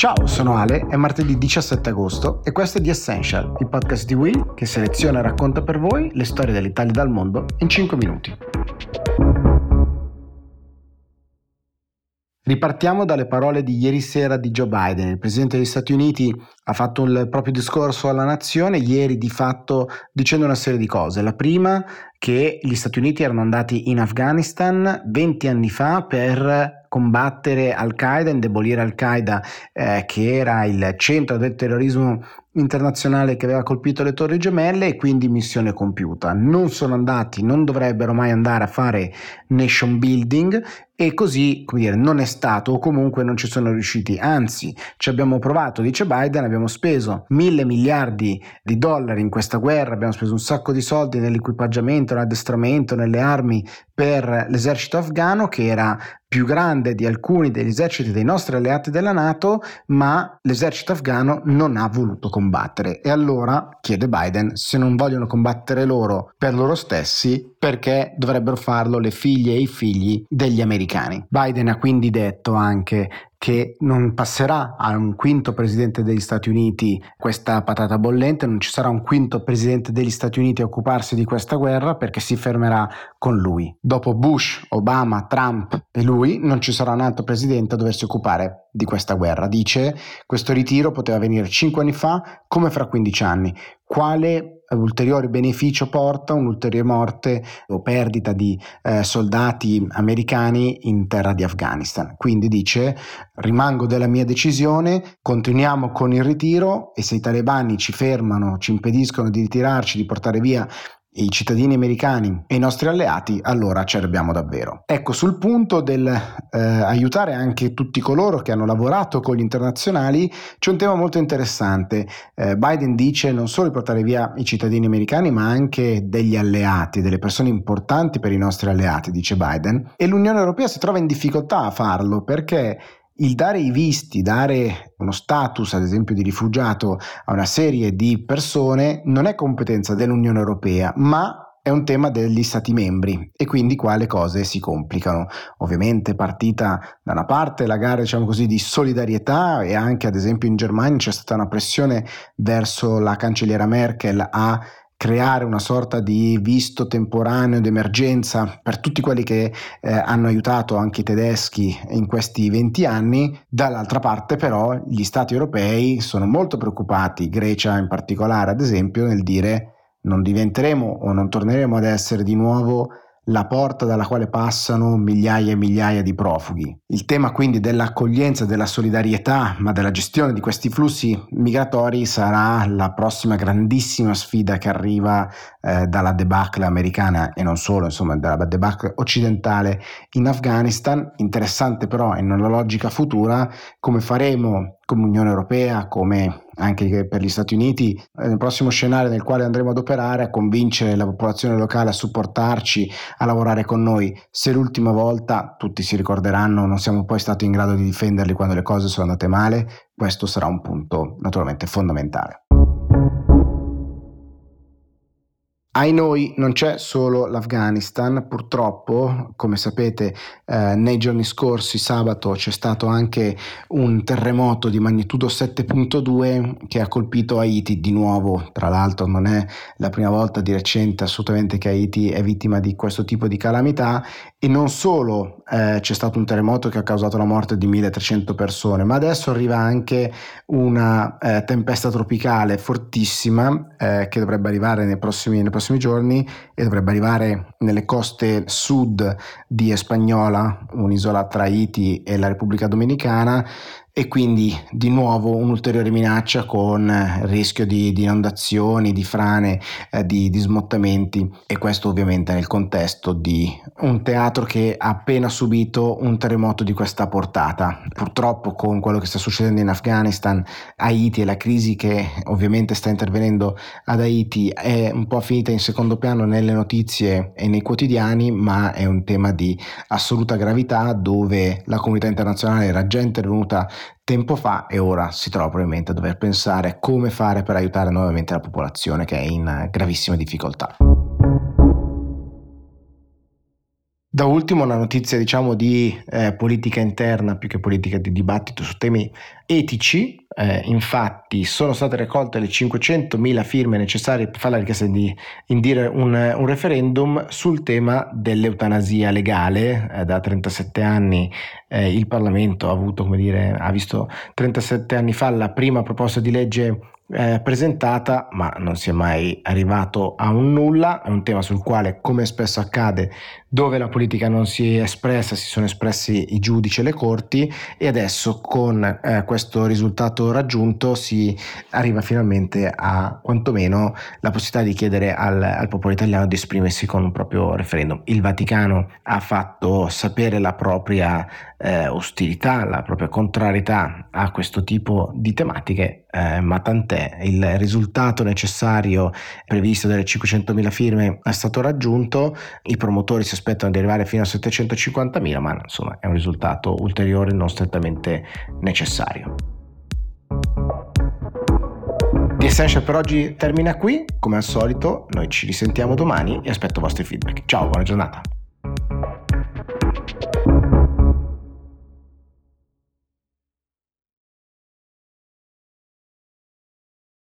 Ciao, sono Ale, è martedì 17 agosto e questo è The Essential, il podcast di Will che seleziona e racconta per voi le storie dell'Italia e dal mondo in 5 minuti. Ripartiamo dalle parole di ieri sera di Joe Biden. Il presidente degli Stati Uniti ha fatto il proprio discorso alla nazione ieri di fatto dicendo una serie di cose. La prima che gli Stati Uniti erano andati in Afghanistan 20 anni fa per combattere Al-Qaeda, indebolire Al-Qaeda eh, che era il centro del terrorismo internazionale che aveva colpito le torri gemelle e quindi missione compiuta. Non sono andati, non dovrebbero mai andare a fare nation building e così come dire, non è stato o comunque non ci sono riusciti. Anzi, ci abbiamo provato, dice Biden, abbiamo speso mille miliardi di dollari in questa guerra, abbiamo speso un sacco di soldi nell'equipaggiamento, nell'addestramento, nelle armi per l'esercito afghano che era più grande di alcuni degli eserciti dei nostri alleati della Nato, ma l'esercito afghano non ha voluto combattere. E allora, chiede Biden, se non vogliono combattere loro per loro stessi, perché dovrebbero farlo le figlie e i figli degli americani? Biden ha quindi detto anche che non passerà a un quinto presidente degli Stati Uniti questa patata bollente, non ci sarà un quinto presidente degli Stati Uniti a occuparsi di questa guerra perché si fermerà con lui. Dopo Bush, Obama, Trump e lui non ci sarà un altro presidente a doversi occupare di questa guerra. Dice questo ritiro poteva avvenire 5 anni fa come fra 15 anni. Quale ulteriore beneficio porta un'ulteriore morte o perdita di eh, soldati americani in terra di Afghanistan. Quindi dice rimango della mia decisione, continuiamo con il ritiro e se i talebani ci fermano, ci impediscono di ritirarci, di portare via i cittadini americani e i nostri alleati, allora ci arrabbiamo davvero. Ecco, sul punto del eh, aiutare anche tutti coloro che hanno lavorato con gli internazionali, c'è un tema molto interessante. Eh, Biden dice non solo di portare via i cittadini americani, ma anche degli alleati, delle persone importanti per i nostri alleati, dice Biden, e l'Unione Europea si trova in difficoltà a farlo perché il dare i visti, dare uno status ad esempio di rifugiato a una serie di persone non è competenza dell'Unione Europea, ma è un tema degli Stati membri e quindi qua le cose si complicano. Ovviamente partita da una parte la gara diciamo così di solidarietà e anche ad esempio in Germania c'è stata una pressione verso la cancelliera Merkel a creare una sorta di visto temporaneo d'emergenza per tutti quelli che eh, hanno aiutato anche i tedeschi in questi 20 anni. Dall'altra parte però gli stati europei sono molto preoccupati, Grecia in particolare ad esempio, nel dire non diventeremo o non torneremo ad essere di nuovo la porta dalla quale passano migliaia e migliaia di profughi. Il tema quindi dell'accoglienza, della solidarietà, ma della gestione di questi flussi migratori sarà la prossima grandissima sfida che arriva eh, dalla debacle americana e non solo, insomma, dalla debacle occidentale in Afghanistan. Interessante però in una logica futura come faremo come Unione Europea, come anche per gli Stati Uniti, eh, nel prossimo scenario nel quale andremo ad operare, a convincere la popolazione locale a supportarci, a lavorare con noi. Se l'ultima volta, tutti si ricorderanno, non siamo poi stati in grado di difenderli quando le cose sono andate male, questo sarà un punto naturalmente fondamentale. Ai noi non c'è solo l'Afghanistan, purtroppo, come sapete, eh, nei giorni scorsi, sabato, c'è stato anche un terremoto di magnitudo 7.2 che ha colpito Haiti di nuovo, tra l'altro non è la prima volta di recente assolutamente che Haiti è vittima di questo tipo di calamità. E non solo eh, c'è stato un terremoto che ha causato la morte di 1300 persone, ma adesso arriva anche una eh, tempesta tropicale fortissima eh, che dovrebbe arrivare nei prossimi, nei prossimi giorni e dovrebbe arrivare nelle coste sud di Espagnola, un'isola tra Haiti e la Repubblica Dominicana, e quindi di nuovo un'ulteriore minaccia con rischio di, di inondazioni, di frane, eh, di, di, smottamenti e questo ovviamente nel contesto di un teatro che ha appena subito un terremoto di questa portata. Purtroppo con quello che sta succedendo in Afghanistan, Haiti e la crisi che ovviamente sta intervenendo ad Haiti è un po' finita in secondo piano nelle notizie e nei quotidiani, ma è un tema di assoluta gravità dove la comunità internazionale era già intervenuta tempo fa e ora si trova probabilmente a dover pensare come fare per aiutare nuovamente la popolazione che è in gravissime difficoltà. Da ultimo una notizia diciamo di eh, politica interna più che politica di dibattito su temi etici. Eh, infatti sono state raccolte le 500.000 firme necessarie per fare la richiesta di indire un, un referendum sul tema dell'eutanasia legale. Eh, da 37 anni eh, il Parlamento ha avuto, dire, ha visto 37 anni fa la prima proposta di legge eh, presentata, ma non si è mai arrivato a un nulla. È un tema sul quale, come spesso accade, dove la politica non si è espressa, si sono espressi i giudici e le corti e adesso con eh, questo risultato raggiunto si arriva finalmente a quantomeno la possibilità di chiedere al, al popolo italiano di esprimersi con un proprio referendum. Il Vaticano ha fatto sapere la propria eh, ostilità, la propria contrarietà a questo tipo di tematiche, eh, ma tant'è, il risultato necessario previsto delle 500.000 firme è stato raggiunto, i promotori si aspettano di arrivare fino a 750.000, ma insomma è un risultato ulteriore non strettamente necessario. The Essential per oggi termina qui, come al solito noi ci risentiamo domani e aspetto i vostri feedback. Ciao, buona giornata.